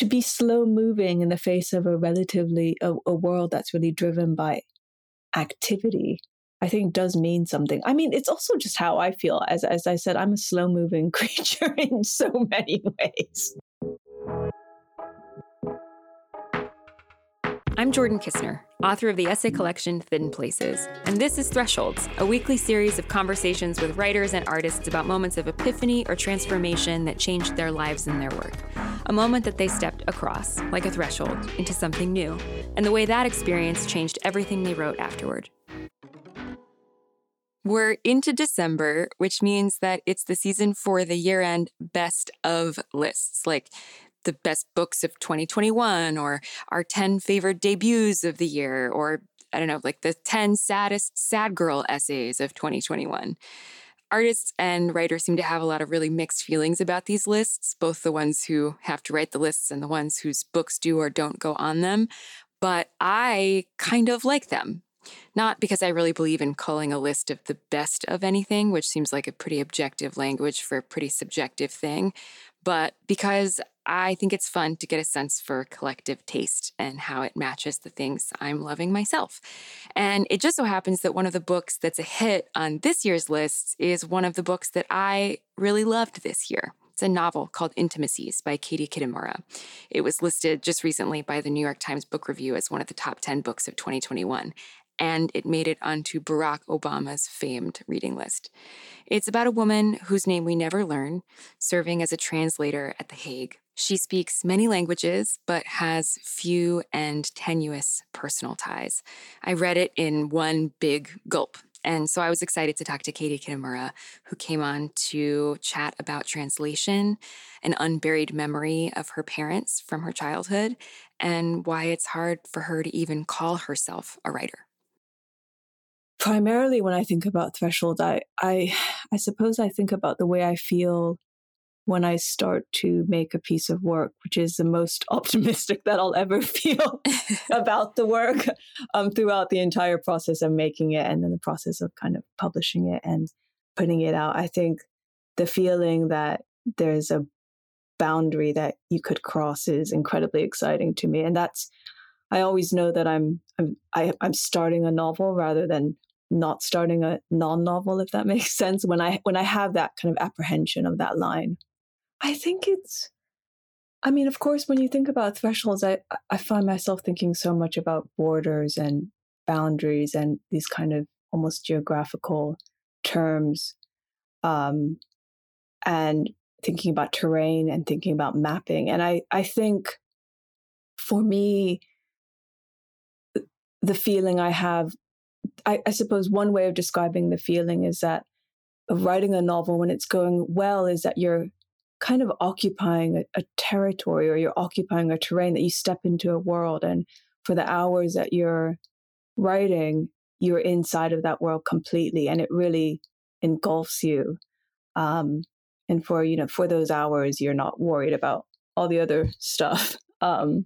to be slow moving in the face of a relatively a, a world that's really driven by activity I think does mean something. I mean, it's also just how I feel. As as I said, I'm a slow moving creature in so many ways. I'm Jordan Kisner, author of the essay collection Thin Places, and this is Thresholds, a weekly series of conversations with writers and artists about moments of epiphany or transformation that changed their lives and their work. A moment that they stepped across, like a threshold, into something new, and the way that experience changed everything they wrote afterward. We're into December, which means that it's the season for the year end best of lists, like the best books of 2021 or our 10 favorite debuts of the year or I don't know, like the 10 saddest sad girl essays of 2021. Artists and writers seem to have a lot of really mixed feelings about these lists, both the ones who have to write the lists and the ones whose books do or don't go on them. But I kind of like them. Not because I really believe in calling a list of the best of anything, which seems like a pretty objective language for a pretty subjective thing, but because I think it's fun to get a sense for collective taste and how it matches the things I'm loving myself. And it just so happens that one of the books that's a hit on this year's list is one of the books that I really loved this year. It's a novel called Intimacies by Katie Kitamura. It was listed just recently by the New York Times Book Review as one of the top 10 books of 2021 and it made it onto Barack Obama's famed reading list. It's about a woman whose name we never learn, serving as a translator at The Hague. She speaks many languages, but has few and tenuous personal ties. I read it in one big gulp. And so I was excited to talk to Katie Kitamura, who came on to chat about translation, an unburied memory of her parents from her childhood, and why it's hard for her to even call herself a writer primarily when I think about threshold, I, I, I suppose I think about the way I feel when I start to make a piece of work, which is the most optimistic that I'll ever feel about the work um, throughout the entire process of making it and then the process of kind of publishing it and putting it out. I think the feeling that there's a boundary that you could cross is incredibly exciting to me. And that's, I always know that I'm, I'm, I, am i am starting a novel rather than not starting a non-novel if that makes sense when i when i have that kind of apprehension of that line i think it's i mean of course when you think about thresholds i i find myself thinking so much about borders and boundaries and these kind of almost geographical terms um and thinking about terrain and thinking about mapping. And i i think for me the feeling i have I, I suppose one way of describing the feeling is that of writing a novel when it's going well is that you're kind of occupying a, a, territory or you're occupying a terrain that you step into a world and for the hours that you're writing you're inside of that world completely and it really engulfs you um, and for you know for those hours you're not worried about all the other stuff um,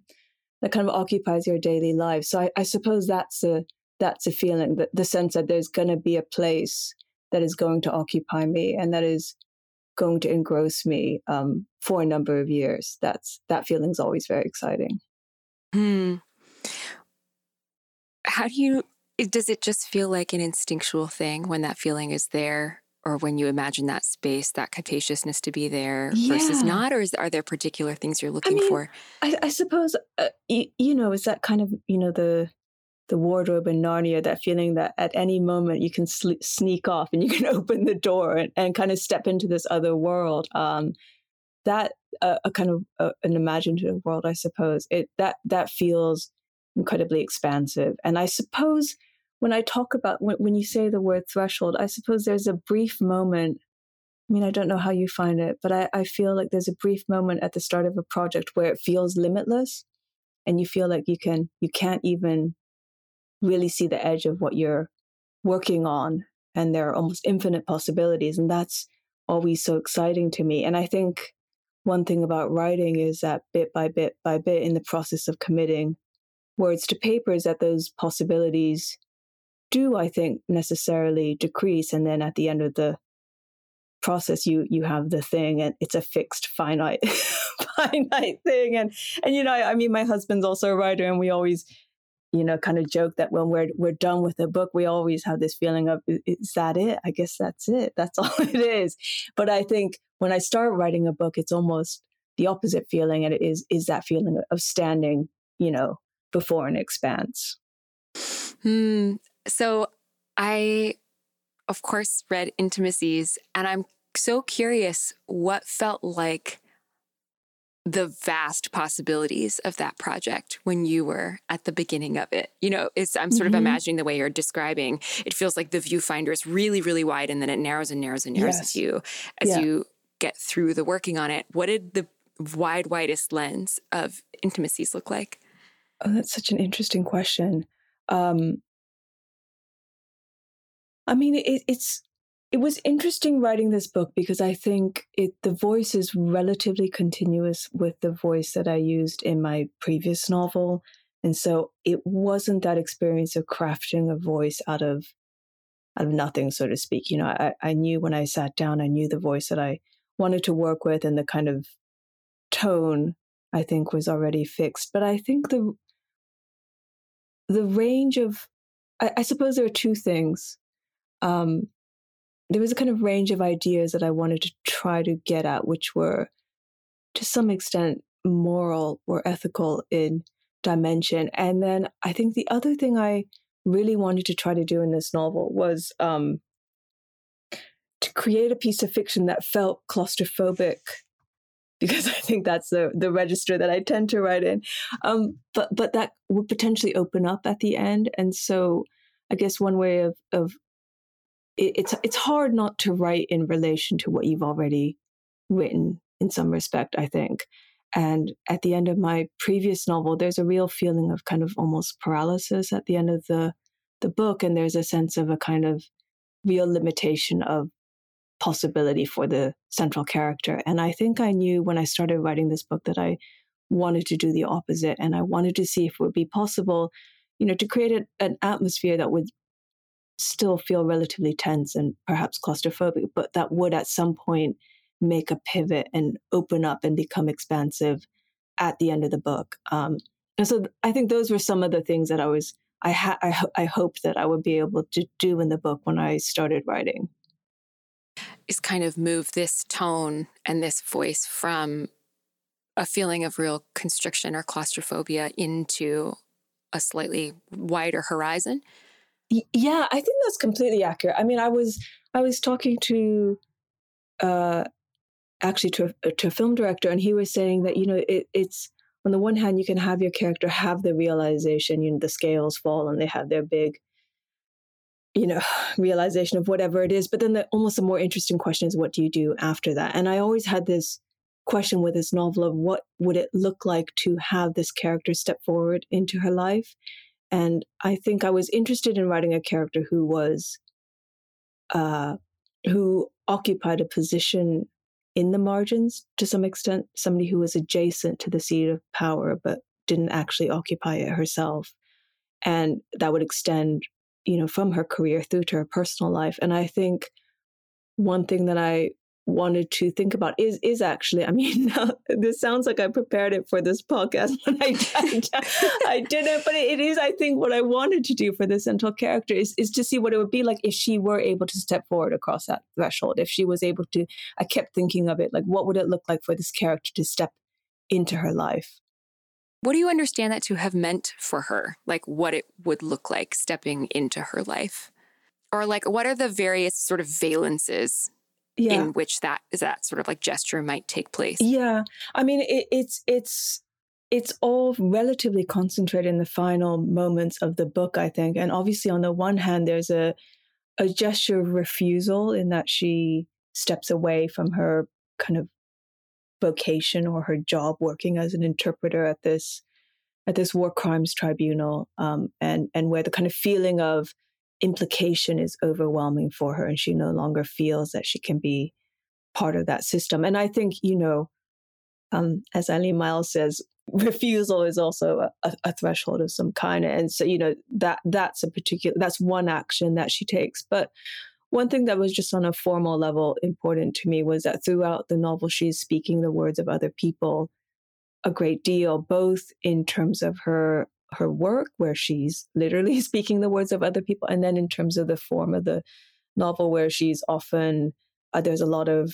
that kind of occupies your daily life. So I, I suppose that's a that's a feeling that the sense that there's going to be a place that is going to occupy me and that is going to engross me um, for a number of years. That's that feeling's always very exciting. Hmm. How do you? Does it just feel like an instinctual thing when that feeling is there, or when you imagine that space, that capaciousness to be there yeah. versus not, or is, are there particular things you're looking I mean, for? I, I suppose uh, you, you know is that kind of you know the the wardrobe in Narnia, that feeling that at any moment you can sl- sneak off and you can open the door and, and kind of step into this other world. Um, that uh, a kind of uh, an imaginative world, I suppose. It that that feels incredibly expansive. And I suppose when I talk about when, when you say the word threshold, I suppose there's a brief moment. I mean, I don't know how you find it, but I, I feel like there's a brief moment at the start of a project where it feels limitless, and you feel like you can you can't even really see the edge of what you're working on and there are almost infinite possibilities and that's always so exciting to me. And i think one thing about writing is that bit by bit by bit in the process of committing words to paper is that those possibilities do i think necessarily decrease and then at the end of the process you you have the thing and it's a fixed finite finite thing. And and you know I, I mean my husband's also a writer and we always you know kind of joke that when we're we're done with a book we always have this feeling of is that it? I guess that's it. That's all it is. But i think when i start writing a book it's almost the opposite feeling and it is is that feeling of standing you know before an expanse. Hmm. so i of course read intimacies and i'm so curious what felt like the vast possibilities of that project when you were at the beginning of it. You know, it's I'm sort mm-hmm. of imagining the way you're describing. It feels like the viewfinder is really, really wide and then it narrows and narrows and narrows yes. as you as yeah. you get through the working on it. What did the wide, widest lens of intimacies look like? Oh, that's such an interesting question. Um, I mean, it, it's it was interesting writing this book because I think it the voice is relatively continuous with the voice that I used in my previous novel. And so it wasn't that experience of crafting a voice out of out of nothing, so to speak. You know, I, I knew when I sat down, I knew the voice that I wanted to work with and the kind of tone I think was already fixed. But I think the the range of I, I suppose there are two things. Um, there was a kind of range of ideas that I wanted to try to get at, which were to some extent moral or ethical in dimension. And then I think the other thing I really wanted to try to do in this novel was um, to create a piece of fiction that felt claustrophobic because I think that's the the register that I tend to write in. Um, but but that would potentially open up at the end, and so I guess one way of of it's it's hard not to write in relation to what you've already written in some respect i think. And at the end of my previous novel there's a real feeling of kind of almost paralysis at the end of the the book and there's a sense of a kind of real limitation of possibility for the central character. And i think i knew when i started writing this book that i wanted to do the opposite and i wanted to see if it would be possible you know to create a, an atmosphere that would still feel relatively tense and perhaps claustrophobic, but that would at some point make a pivot and open up and become expansive at the end of the book. Um, and so I think those were some of the things that I was I ha- I, ho- I hoped that I would be able to do in the book when I started writing. Is kind of move this tone and this voice from a feeling of real constriction or claustrophobia into a slightly wider horizon yeah, I think that's completely accurate. I mean, I was I was talking to uh actually to a, to a film director and he was saying that you know it, it's on the one hand you can have your character have the realization you know the scales fall and they have their big you know realization of whatever it is but then the almost the more interesting question is what do you do after that and i always had this question with this novel of what would it look like to have this character step forward into her life and I think I was interested in writing a character who was, uh, who occupied a position in the margins to some extent, somebody who was adjacent to the seat of power but didn't actually occupy it herself. And that would extend, you know, from her career through to her personal life. And I think one thing that I wanted to think about is is actually i mean this sounds like i prepared it for this podcast but i, I, I didn't but it is i think what i wanted to do for the central character is, is to see what it would be like if she were able to step forward across that threshold if she was able to i kept thinking of it like what would it look like for this character to step into her life? What do you understand that to have meant for her? Like what it would look like stepping into her life? Or like what are the various sort of valences yeah. in which that is that sort of like gesture might take place. Yeah, I mean it, it's it's it's all relatively concentrated in the final moments of the book, I think. And obviously, on the one hand, there's a a gesture of refusal in that she steps away from her kind of vocation or her job working as an interpreter at this at this war crimes tribunal um, and and where the kind of feeling of implication is overwhelming for her and she no longer feels that she can be part of that system. And I think, you know, um, as Eileen Myles says, refusal is also a, a, threshold of some kind. And so, you know, that that's a particular that's one action that she takes. But one thing that was just on a formal level important to me was that throughout the novel, she's speaking the words of other people a great deal, both in terms of her her work, where she's literally speaking the words of other people, and then in terms of the form of the novel, where she's often uh, there's a lot of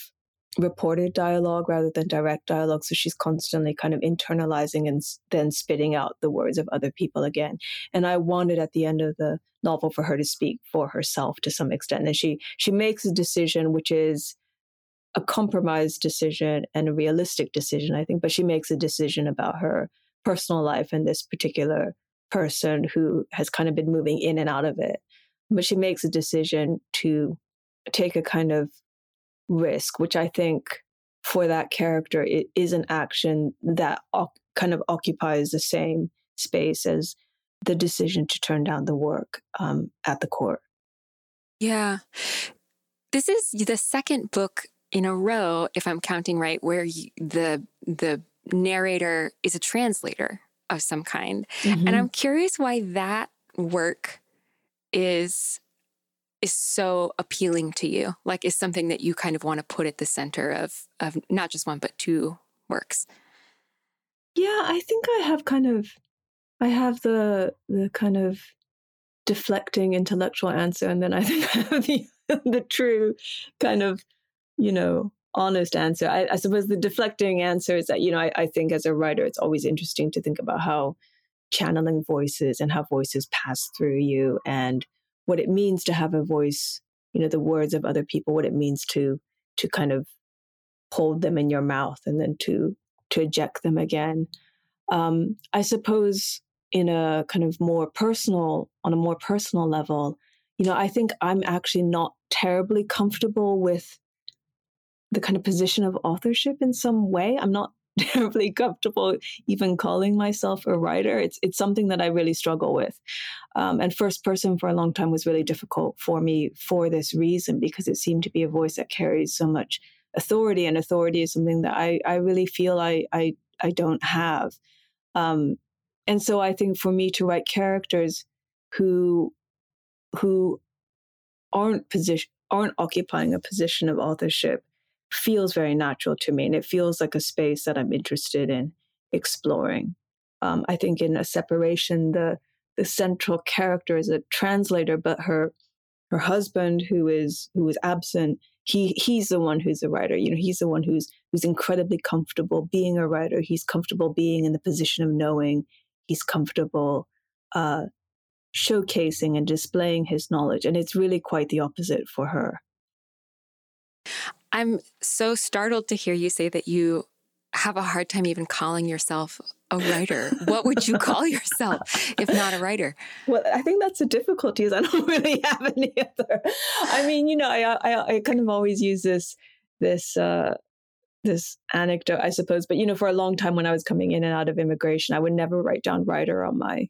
reported dialogue rather than direct dialogue. So she's constantly kind of internalizing and then spitting out the words of other people again. And I wanted at the end of the novel for her to speak for herself to some extent. And she she makes a decision which is a compromised decision and a realistic decision, I think, but she makes a decision about her personal life and this particular person who has kind of been moving in and out of it. But she makes a decision to take a kind of risk, which I think for that character it is an action that kind of occupies the same space as the decision to turn down the work um, at the court. Yeah. This is the second book in a row, if I'm counting right, where you, the the narrator is a translator of some kind. Mm-hmm. And I'm curious why that work is is so appealing to you. Like is something that you kind of want to put at the center of of not just one but two works. Yeah, I think I have kind of I have the the kind of deflecting intellectual answer and then I think I have the the true kind of you know, honest answer. I, I, suppose the deflecting answer is that, you know, I, I think as a writer, it's always interesting to think about how channeling voices and how voices pass through you and what it means to have a voice, you know, the words of other people, what it means to to kind of hold them in your mouth and then to to eject them again. Um, I suppose in a kind of more personal, on a more personal level, you know, I think I'm actually not terribly comfortable with the kind of position of authorship in some way. I'm not terribly comfortable even calling myself a writer. It's it's something that I really struggle with. Um, and first person for a long time was really difficult for me for this reason because it seemed to be a voice that carries so much authority, and authority is something that I I really feel I I I don't have. Um, and so I think for me to write characters who who aren't position aren't occupying a position of authorship feels very natural to me. And it feels like a space that I'm interested in exploring. Um, I think in a separation, the the central character is a translator, but her her husband, who is who is absent, he he's the one who's a writer. You know, he's the one who's who's incredibly comfortable being a writer. He's comfortable being in the position of knowing. He's comfortable uh, showcasing and displaying his knowledge, and it's really quite the opposite for her. I'm so startled to hear you say that you have a hard time even calling yourself a writer. what would you call yourself if not a writer? Well, I think that's the difficulty is I don't really have any other. I mean, you know, I I, I kind of always use this this uh, this anecdote, I suppose. But you know, for a long time when I was coming in and out of immigration, I would never write down writer on my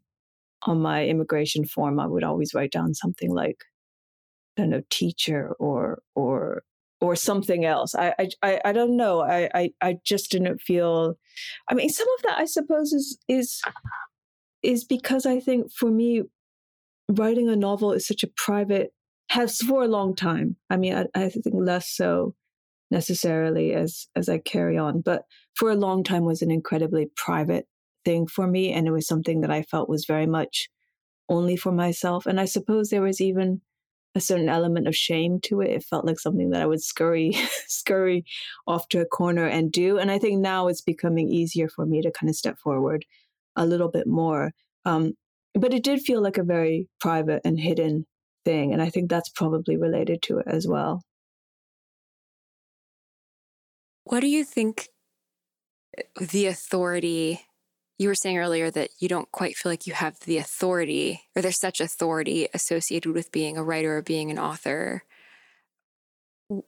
on my immigration form. I would always write down something like I don't know, teacher or or or something else. I, I, I don't know. I, I, I just didn't feel. I mean, some of that I suppose is is is because I think for me, writing a novel is such a private has for a long time. I mean, I, I think less so necessarily as as I carry on, but for a long time was an incredibly private thing for me, and it was something that I felt was very much only for myself. And I suppose there was even a certain element of shame to it. It felt like something that I would scurry, scurry off to a corner and do. And I think now it's becoming easier for me to kind of step forward a little bit more. Um, but it did feel like a very private and hidden thing. And I think that's probably related to it as well. What do you think the authority you were saying earlier that you don't quite feel like you have the authority or there's such authority associated with being a writer or being an author.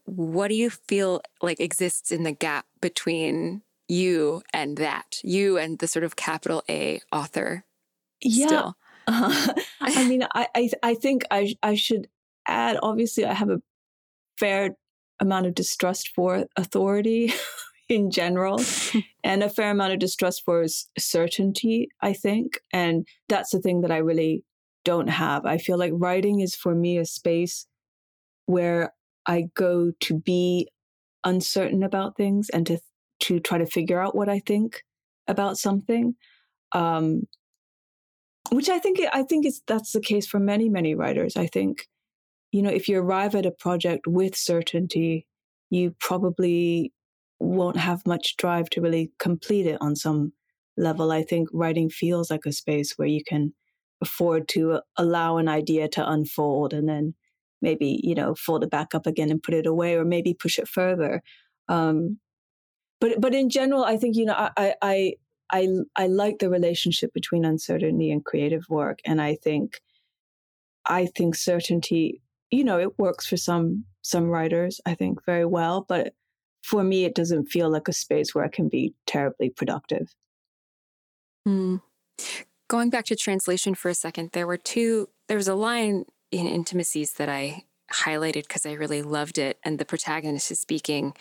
What do you feel like exists in the gap between you and that, you and the sort of capital A author? Yeah. Uh, I mean, I, I, I think I, I should add, obviously, I have a fair amount of distrust for authority. in general and a fair amount of distrust for certainty, I think. And that's the thing that I really don't have. I feel like writing is for me a space where I go to be uncertain about things and to to try to figure out what I think about something. Um, which I think I think is that's the case for many many writers. I think you know if you arrive at a project with certainty, you probably won't have much drive to really complete it on some level. I think writing feels like a space where you can afford to allow an idea to unfold and then maybe you know fold it back up again and put it away or maybe push it further. Um, but but in general i think you know i i i i like the relationship between uncertainty and creative work. And i think i think certainty you know it works for some some writers i think very well. But for me it doesn't feel like a space where i can be terribly productive mm. Going back to translation for a second, there were two, there was a line in Intimacies that I highlighted because I really loved it. And the protagonist is speaking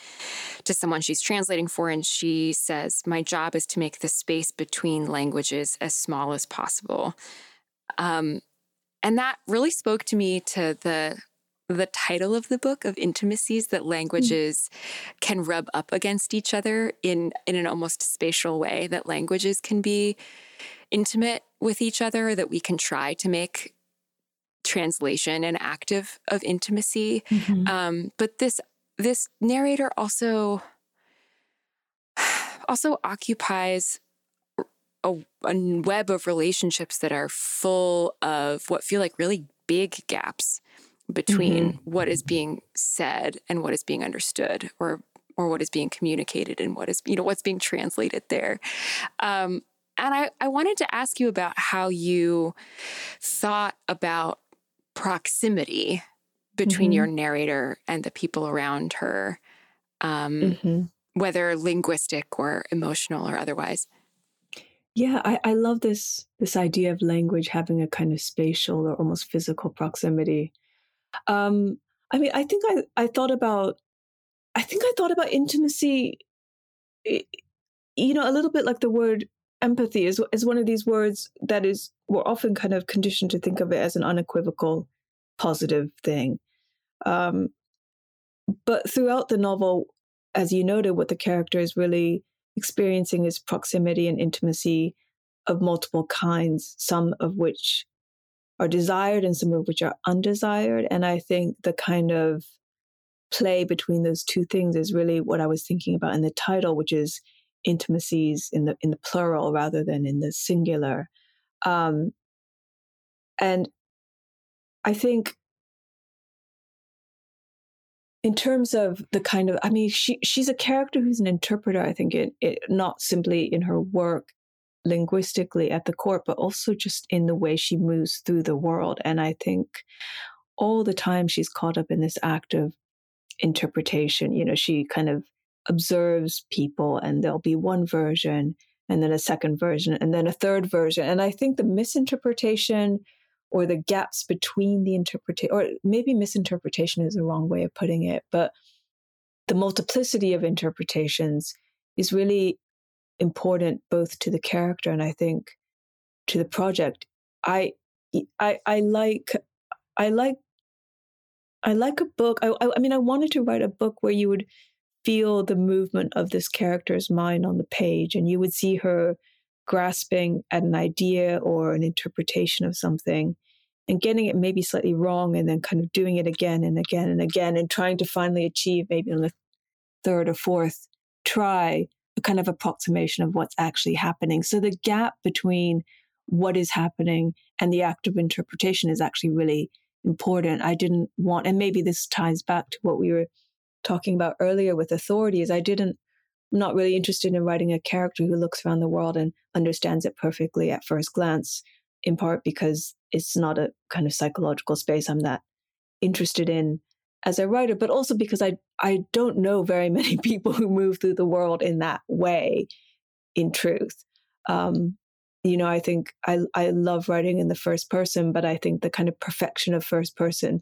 to someone she's translating for, and she says, My job is to make the space between languages as small as possible. Um, and that really spoke to me to the the title of the book of intimacies that languages mm. can rub up against each other in in an almost spatial way that languages can be intimate with each other, that we can try to make translation an active of intimacy. Mm-hmm. Um, but this this narrator also also occupies a, a, web of relationships that are full of what feel like really big gaps between mm-hmm. what is being said and what is being understood or or what is being communicated and what is you know what's being translated there um, and I, I wanted to ask you about how you thought about proximity between mm-hmm. your narrator and the people around her, um, mm-hmm. whether linguistic or emotional or otherwise. Yeah, I, I love this this idea of language having a kind of spatial or almost physical proximity. Um, I mean, I think I, I thought about I think I thought about intimacy, you know, a little bit like the word empathy is is one of these words that is we're often kind of conditioned to think of it as an unequivocal positive thing. Um, but throughout the novel, as you noted, what the character is really experiencing is proximity and intimacy of multiple kinds, some of which are desired and some of which are undesired. And I think the kind of play between those two things is really what I was thinking about in the title, which is intimacies in the in the plural rather than in the singular um, and i think in terms of the kind of i mean she she's a character who's an interpreter i think it, it not simply in her work linguistically at the court but also just in the way she moves through the world. And i think all the time she's caught up in this act of interpretation. You know she kind of observes people and there'll be one version and then a second version and then a third version. And i think the misinterpretation or the gaps between the interpretation or maybe misinterpretation is the wrong way of putting it but the multiplicity of interpretations is really important both to the character and i think to the project. I i i like i like i like a book. I i mean i wanted to write a book where you would feel the movement of this character's mind on the page, and you would see her grasping at an idea or an interpretation of something and getting it maybe slightly wrong and then kind of doing it again and again and again and trying to finally achieve maybe on the third or fourth try kind of approximation of what's actually happening. So the gap between what is happening and the act of interpretation is actually really important. I didn't want, and maybe this ties back to what we were talking about earlier with authority is I didn't I'm not really interested in writing a character who looks around the world and understands it perfectly at first glance, in part because it's not a kind of psychological space I'm that interested in as a writer, but also because I I don't know very many people who move through the world in that way, in truth. Um, you know, I think I I love writing in the first person, but I think the kind of perfection of first person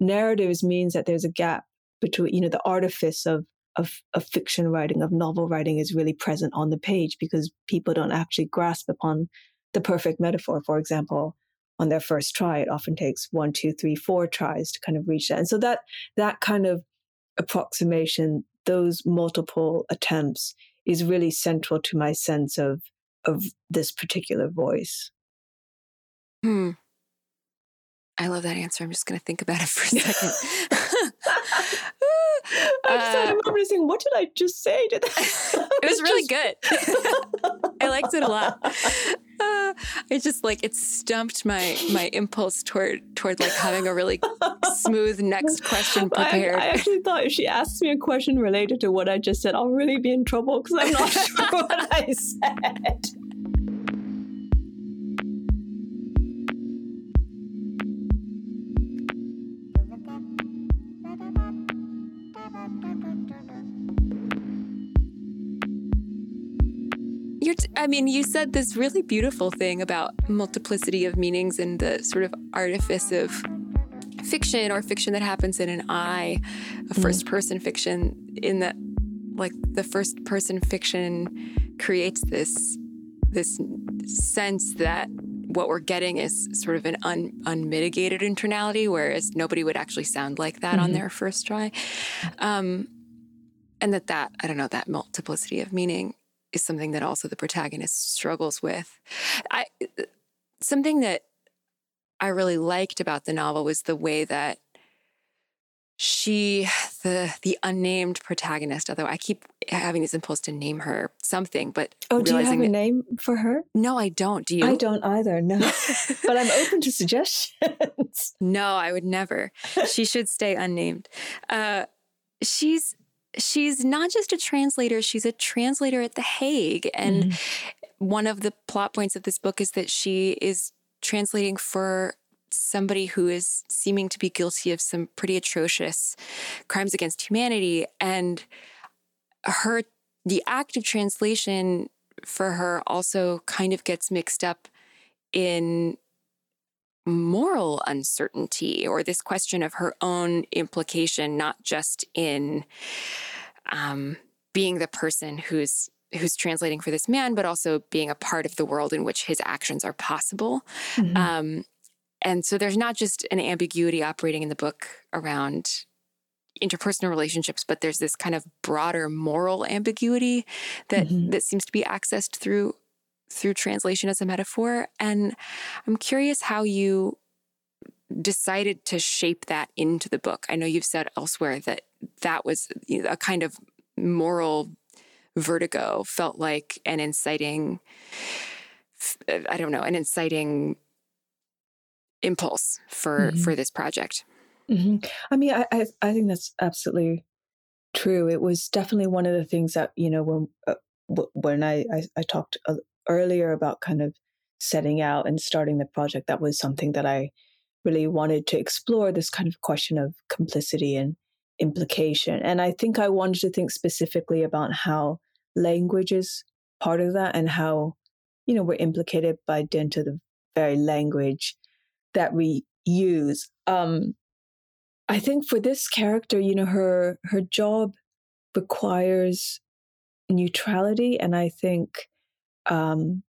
narratives means that there's a gap between you know the artifice of of, of fiction writing of novel writing is really present on the page because people don't actually grasp upon the perfect metaphor for example on their first try. It often takes one, two, three, four tries to kind of reach that. And so that that kind of approximation, those multiple attempts, is really central to my sense of of this particular voice. Hmm. I love that answer. I'm just going to think about it for a second. I just a moment saying, "What did I just say?" To that? it was really good. I liked it a lot. It just like it stumped my my impulse toward toward like having a really smooth next question prepared. I, I actually thought if she asks me a question related to what I just said, I'll really be in trouble because I'm not sure what I said. I mean, you said this really beautiful thing about multiplicity of meanings and the sort of artifice of fiction or fiction that happens in an I, a first person fiction, in that, like, the first person fiction creates this this sense that what we're getting is sort of an un, unmitigated internality, whereas nobody would actually sound like that mm-hmm. on their first try. Um, and that that I don't know that multiplicity of meaning is something that also the protagonist struggles with. I something that I really liked about the novel was the way that she the the unnamed protagonist although i keep having this impulse to name her something but oh do you have a name for her? No i don't do you? i don't either no. But i'm open to suggestions. No i would never. She should stay unnamed. Uh, she's she's not just a translator, she's a translator at The Hague. And mm-hmm. one of the plot points of this book is that she is translating for somebody who is seeming to be guilty of some pretty atrocious crimes against humanity. And her, the act of translation for her also kind of gets mixed up in moral uncertainty or this question of her own implication, not just in um, being the person who's who's translating for this man, but also being a part of the world in which his actions are possible. Mm-hmm. Um, and so there's not just an ambiguity operating in the book around interpersonal relationships, but there's this kind of broader moral ambiguity that mm-hmm. that seems to be accessed through through translation as a metaphor. And I'm curious how you decided to shape that into the book. I know you've said elsewhere that that was a kind of moral vertigo, felt like an inciting, I don't know, an inciting impulse for mm-hmm. for this project. Mm-hmm. I mean, I, I, I think that's absolutely true. It was definitely one of the things that you know when uh, when I, I, I talked uh, earlier about kind of setting out and starting the project, that was something that I really wanted to explore this kind of question of complicity and implication. And I think I wanted to think specifically about how language is part of that and how, you know, we're implicated by dint of the very language that we use. Um, I think for this character, you know, her her job requires neutrality, and I think um,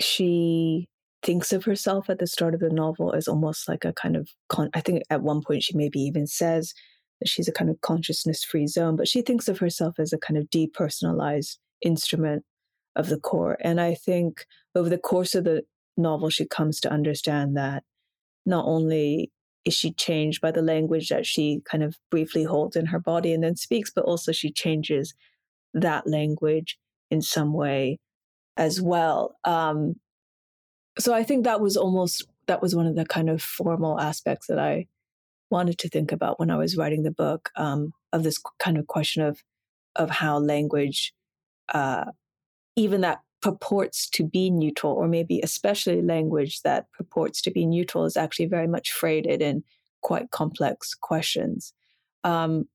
she thinks of herself at the start of the novel as almost like a kind of con- I think at one point she maybe even says that she's a kind of consciousness free zone, but she thinks of herself as a kind of depersonalized instrument of the core. And I think over the course of the novel, she comes to understand that not only is she changed by the language that she kind of briefly holds in her body and then speaks, but also she changes that language in some way as well. Um, so I think that was almost that was one of the kind of formal aspects that I wanted to think about when I was writing the book um, of this kind of question of of how language, uh, even that purports to be neutral, or maybe especially language that purports to be neutral, is actually very much freighted in quite complex questions. Um,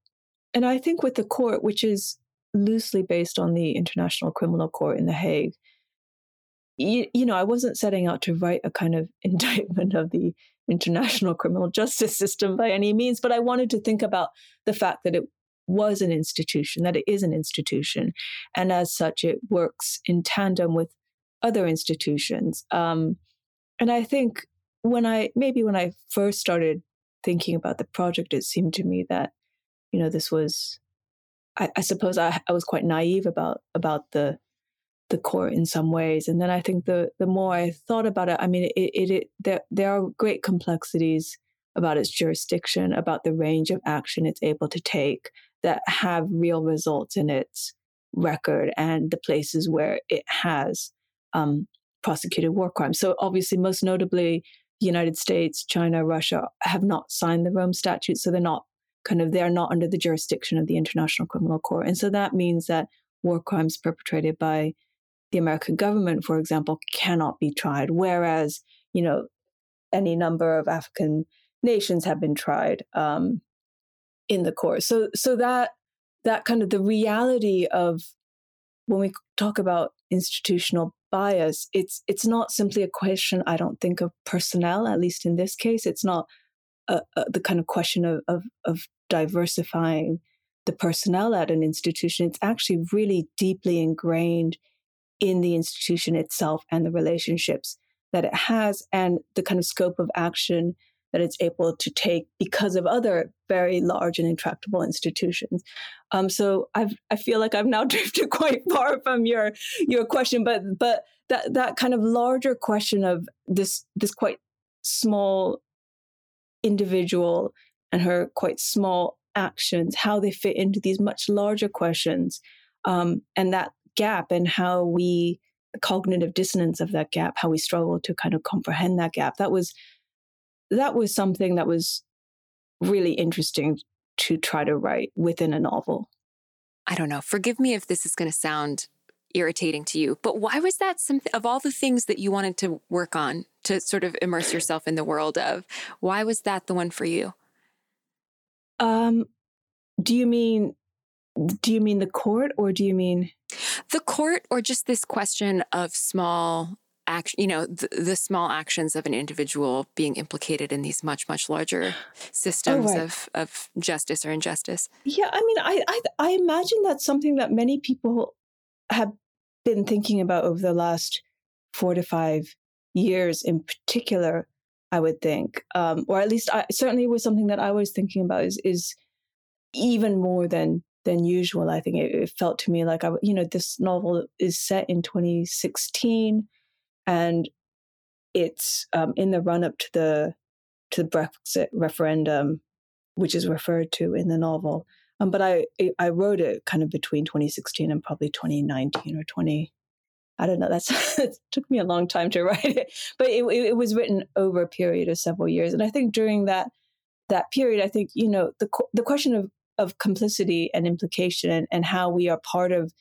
and I think with the court, which is loosely based on the International Criminal Court in The Hague, you, you know, I wasn't setting out to write a kind of indictment of the international criminal justice system by any means, but I wanted to think about the fact that it was an institution, that it is an institution, and as such, it works in tandem with other institutions. Um, and I think when I maybe when I first started thinking about the project, it seemed to me that you know this was I, I suppose I, I was quite naive about about the the court in some ways. And then I think the the more I thought about it, I mean, it, it, it there there are great complexities about its jurisdiction, about the range of action it's able to take that have real results in its record and the places where it has um, prosecuted war crimes. So obviously, most notably, the United States, China, Russia have not signed the Rome Statute, so they're not kind of they're not under the jurisdiction of the International Criminal Court, and so that means that war crimes perpetrated by the American government, for example, cannot be tried, whereas you know any number of African nations have been tried um, in the court. So so that that kind of the reality of when we talk about institutional bias, it's it's not simply a question. I don't think of personnel, at least in this case, it's not a, a, the kind of question of, of of diversifying the personnel at an institution. It's actually really deeply ingrained in the institution itself and the relationships that it has and the kind of scope of action that it's able to take because of other very large and intractable institutions. Um, so I've, I feel like I've now drifted quite far from your your question, but but that that kind of larger question of this this quite small individual and her quite small actions, how they fit into these much larger questions, um, and that gap and how we the cognitive dissonance of that gap, how we struggle to kind of comprehend that gap. That was that was something that was really interesting to try to write within a novel. I don't know. Forgive me if this is going to sound irritating to you, but why was that something of all the things that you wanted to work on to sort of immerse yourself in the world of? Why was that the one for you? Um, do you mean do you mean the court or do you mean the court or just this question of small action, you know, the, the, small actions of an individual being implicated in these much, much larger systems oh, right. of, of justice or injustice. Yeah, I mean, I, I, I imagine that's something that many people have been thinking about over the last four to five years, in particular. I would think, um, or at least I certainly was something that I was thinking about is is even more than than usual. I think it, it felt to me like I, you know, this novel is set in 2016 and it's um, in the run up to the to the Brexit referendum, which is referred to in the novel. Um, but I I wrote it kind of between 2016 and probably 2019 or 20. I don't know. That's it took me a long time to write it, but it, it was written over a period of several years. And I think during that that period, I think you know the the question of of complicity and implication and, and how we are part of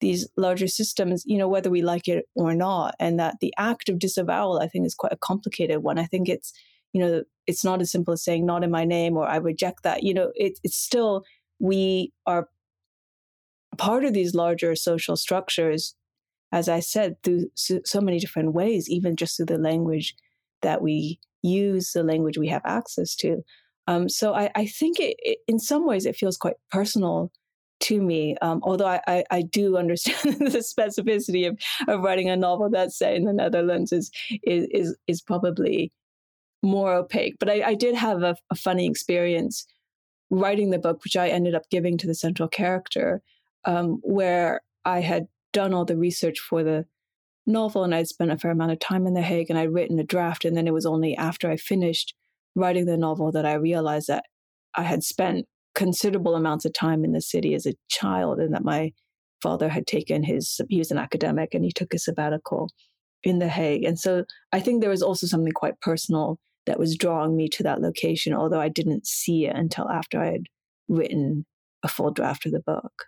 these larger systems, you know, whether we like it or not. And that the act of disavowal, I think, is quite a complicated one. I think it's, you know, it's not as simple as saying not in my name or I reject that. You know, it, it's still, we are part of these larger social structures, as I said, through so, so many different ways, even just through the language that we use, the language we have access to. Um, so I, I think it, it, in some ways, it feels quite personal to me. Um, although I, I, I, do understand the specificity of, of writing a novel that's set in the Netherlands is is is, is probably more opaque. But I, I did have a, a, funny experience writing the book, which I ended up giving to the central character, um, where I had done all the research for the novel and I'd spent a fair amount of time in The Hague and I'd written a draft. And then it was only after I finished writing the novel that I realized that I had spent considerable amounts of time in the city as a child and that my father had taken his he was an academic and he took a sabbatical in the hague. And so i think there was also something quite personal that was drawing me to that location although i didn't see it until after i had written a full draft of the book.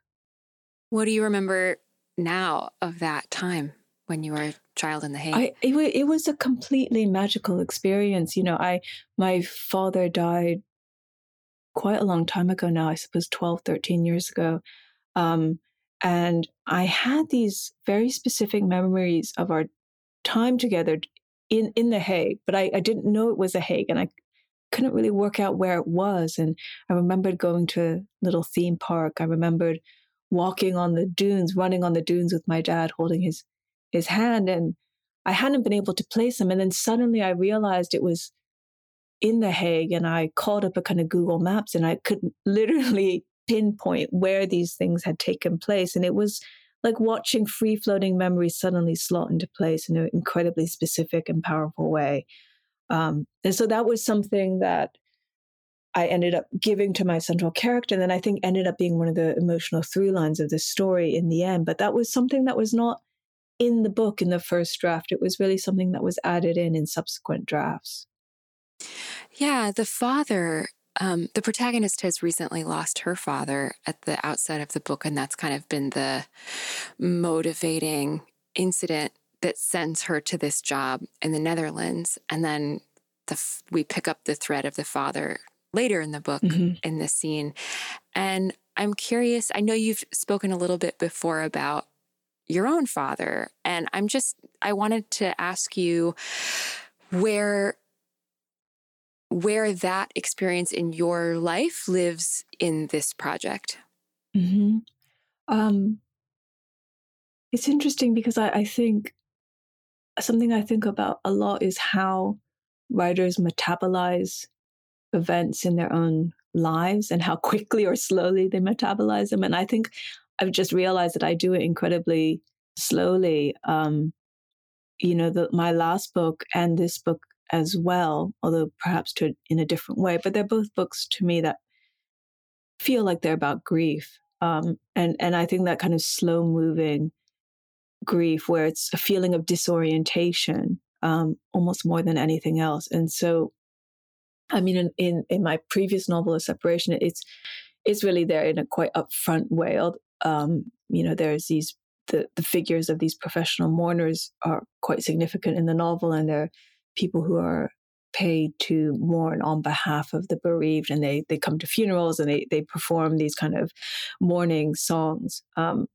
What do you remember now of that time when you were a child in the hague I, it, it was a completely magical experience you know i my father died quite a long time ago now, I suppose 12, 13 years ago. Um, and I had these very specific memories of our time together in, in The Hague, but I, I didn't know it was a Hague and I couldn't really work out where it was. And I remembered going to a little theme park. I remembered walking on the dunes, running on the dunes with my dad holding his his hand. And I hadn't been able to place him. And then suddenly I realized it was in The Hague and I called up a kind of Google Maps and I could literally pinpoint where these things had taken place. And it was like watching free floating memories suddenly slot into place in an incredibly specific and powerful way. Um, and so that was something that I ended up giving to my central character. And then I think ended up being one of the emotional through lines of the story in the end. But that was something that was not in the book in the first draft. It was really something that was added in in subsequent drafts. Yeah, the father, um, the protagonist has recently lost her father at the outset of the book, and that's kind of been the motivating incident that sends her to this job in the Netherlands. And then the, we pick up the thread of the father later in the book mm-hmm. in this scene. And I'm curious, I know you've spoken a little bit before about your own father. And I'm just, I wanted to ask you where where that experience in your life lives in this project. Mm-hmm. Um, it's interesting because I, I think something I think about a lot is how writers metabolize events in their own lives and how quickly or slowly they metabolize them. And I think I've just realized that I do it incredibly slowly. Um, you know, the, my last book and this book as well, although perhaps to in a different way. But they're both books to me that feel like they're about grief, um, and and I think that kind of slow moving grief, where it's a feeling of disorientation, um, almost more than anything else. And so, I mean, in in, in my previous novel, A Separation, it's it's really there in a quite upfront way. Um, you know, there's these the, the figures of these professional mourners are quite significant in the novel, and they're people who are paid to mourn on behalf of the bereaved and they they come to funerals and they they perform these kind of mourning songs. Um,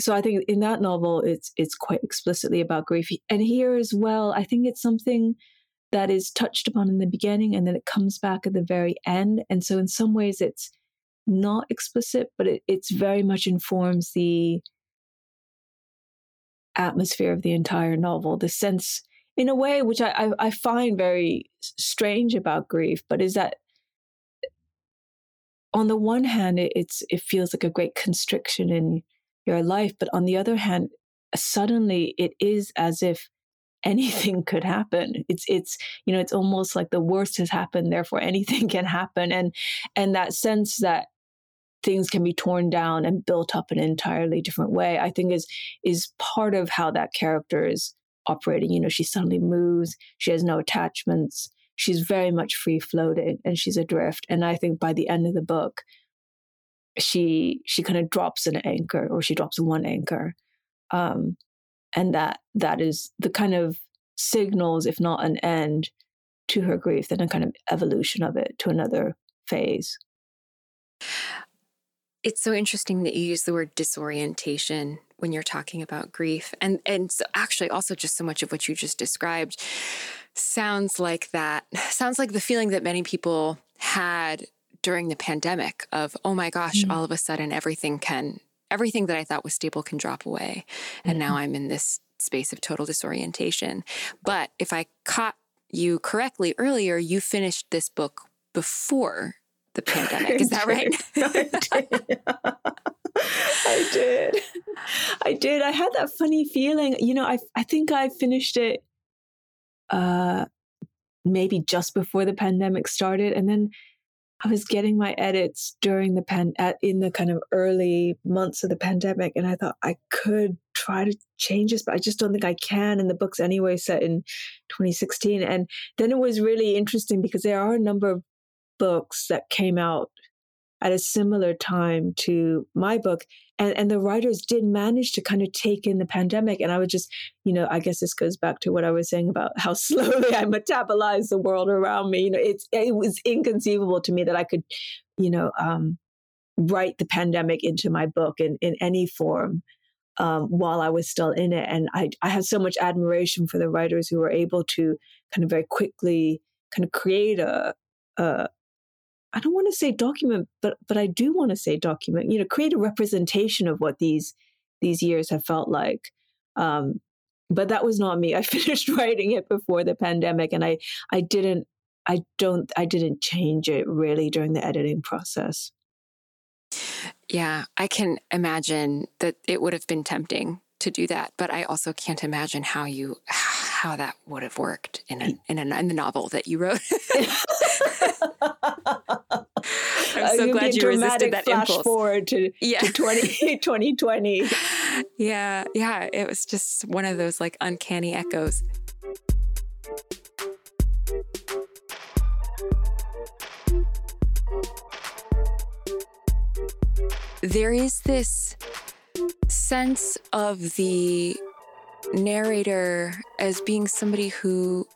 so i think in that novel it's it's quite explicitly about grief. And here as well i think it's something that is touched upon in the beginning and then it comes back at the very end. And so in some ways it's not explicit but it, it's very much informs the atmosphere of the entire novel. The sense in a way which I, I, I find very strange about grief, but is that on the one hand, it, it's it feels like a great constriction in your life, but on the other hand, suddenly it is as if anything could happen. It's it's you know it's almost like the worst has happened therefore anything can happen. And and that sense that things can be torn down and built up in an entirely different way i think is is part of how that character is operating. You know, she suddenly moves, she has no attachments, she's very much free floating and she's adrift. And I think by the end of the book, she she kind of drops an anchor or she drops one anchor. Um, and that that is the kind of signals, if not an end to her grief, then a kind of evolution of it to another phase. It's so interesting that you use the word disorientation when you're talking about grief. And and so actually also just so much of what you just described sounds like that sounds like the feeling that many people had during the pandemic of oh my gosh, mm-hmm. all of a sudden everything can everything that I thought was stable can drop away. And mm-hmm. now I'm in this space of total disorientation. But if I caught you correctly earlier, you finished this book before the pandemic. Is that right? I did. I did. I had that funny feeling. You know, I I think I finished it uh maybe just before the pandemic started and then I was getting my edits during the pan at, in the kind of early months of the pandemic and I thought I could try to change this but I just don't think I can and the book's anyway set in 2016 and then it was really interesting because there are a number of books that came out at a similar time to my book and and the writers did manage to kind of take in the pandemic and i would just you know i guess this goes back to what i was saying about how slowly i metabolize the world around me you know it's it was inconceivable to me that i could you know um, write the pandemic into my book in in any form um, while I was still in it. And I, I have so much admiration for the writers who were able to kind of very quickly kind of create a, a, I don't want to say document, but but I do want to say document. You know, create a representation of what these these years have felt like. Um, but that was not me. I finished writing it before the pandemic, and I I didn't I don't I didn't change it really during the editing process. Yeah, I can imagine that it would have been tempting to do that, but I also can't imagine how you how that would have worked in a, in, a, in the novel that you wrote. I'm so glad you resisted that flash impulse. forward to, yeah. to 20, 2020. Yeah, yeah. It was just one of those like uncanny echoes. There is this sense of the narrator as being somebody who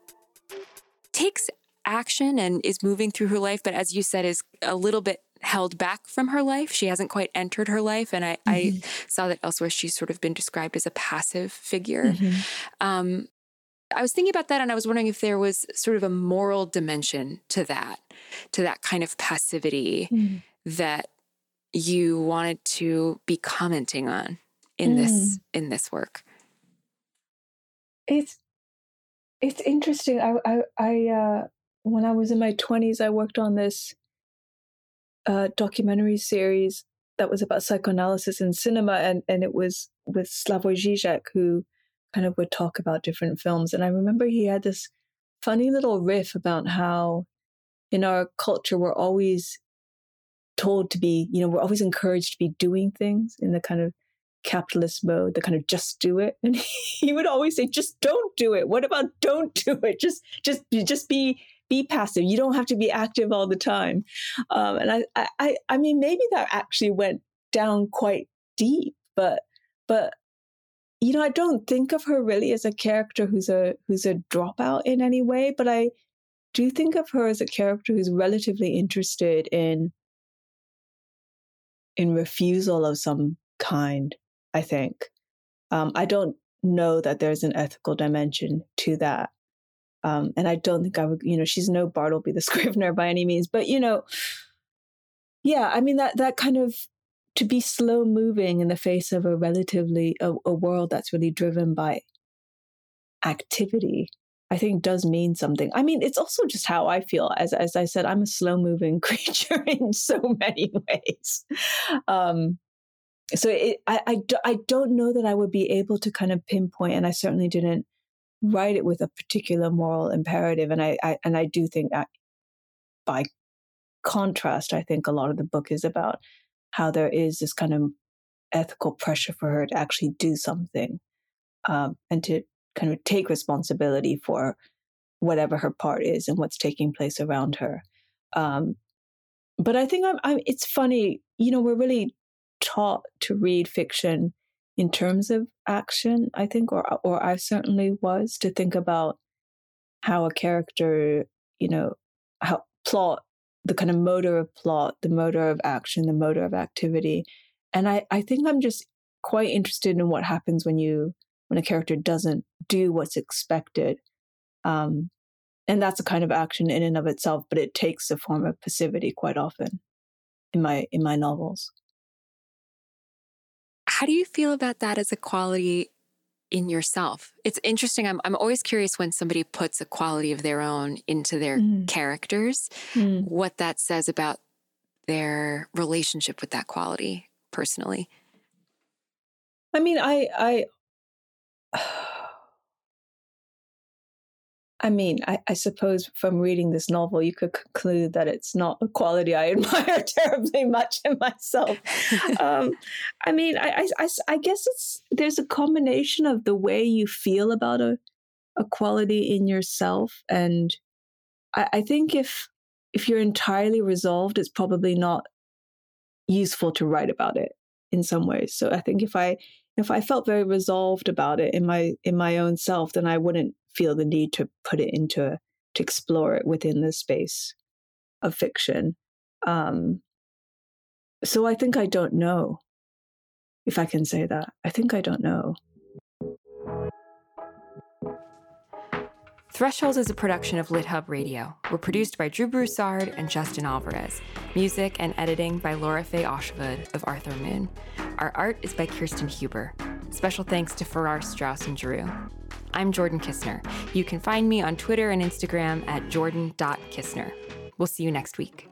takes action and is moving through her life, but as you said, is a little bit held back from her life. She hasn't quite entered her life. And I, mm-hmm. I saw that elsewhere she's sort of been described as a passive figure. Mm-hmm. Um, I was thinking about that and I was wondering if there was sort of a moral dimension to that, to that kind of passivity mm-hmm. that you wanted to be commenting on in this mm. in this work. It's it's interesting. I I, I uh, when I was in my twenties, I worked on this uh, documentary series that was about psychoanalysis in cinema, and and it was with Slavoj Žižek, who kind of would talk about different films. And I remember he had this funny little riff about how in our culture we're always told to be, you know, we're always encouraged to be doing things in the kind of capitalist mode, the kind of just do it. And he would always say, just don't do it. What about don't do it? Just just just be be passive. You don't have to be active all the time. Um, and I, I I mean maybe that actually went down quite deep, but but you know, I don't think of her really as a character who's a who's a dropout in any way, but I do think of her as a character who's relatively interested in in refusal of some kind I think. Um, I don't know that there's an ethical dimension to that. Um, and I don't think I would, you know, she's no Bartleby the Scrivener by any means, but you know, yeah, I mean that that kind of to be slow moving in the face of a relatively a, a world that's really driven by activity, I think does mean something. I mean, it's also just how I feel. As as I said, I'm a slow moving creature in so many ways. Um, so it, I, I, I don't know that I would be able to kind of pinpoint, and I certainly didn't write it with a particular moral imperative. And I, I and I do think that by contrast, I think a lot of the book is about how there is this kind of ethical pressure for her to actually do something um, and to kind of take responsibility for whatever her part is and what's taking place around her. Um, but I think I'm, I'm, it's funny, you know, we're really taught to read fiction in terms of action, I think, or or I certainly was to think about how a character, you know, how plot, the kind of motor of plot, the motor of action, the motor of activity. And I, I think I'm just quite interested in what happens when you when a character doesn't do what's expected. Um, and that's a kind of action in and of itself, but it takes the form of passivity quite often in my in my novels. How do you feel about that as a quality in yourself? It's interesting. I'm, I'm always curious when somebody puts a quality of their own into their mm. characters, mm. what that says about their relationship with that quality personally. I mean, I, I, I mean, I, I, suppose from reading this novel, you could conclude that it's not a quality I admire terribly much in myself. um, I mean, I, I, I, guess it's there's a combination of the way you feel about a, a quality in yourself, and I, I think if if you're entirely resolved, it's probably not useful to write about it in some ways. So I think if I if I felt very resolved about it in my in my own self, then I wouldn't feel the need to put it into to explore it within the space of fiction. Um, so I think I don't know if I can say that. I think I don't know. Thresholds is a production of LitHub Radio. We're produced by Drew Broussard and Justin Alvarez. Music and editing by Lora-Faye Åshuvud of Arthur Moon. Our art is by Kirsten Huber. Special thanks to Farrar, Straus and Giroux. I'm Jordan Kisner. You can find me on Twitter and Instagram at jordan.kisner. We'll see you next week.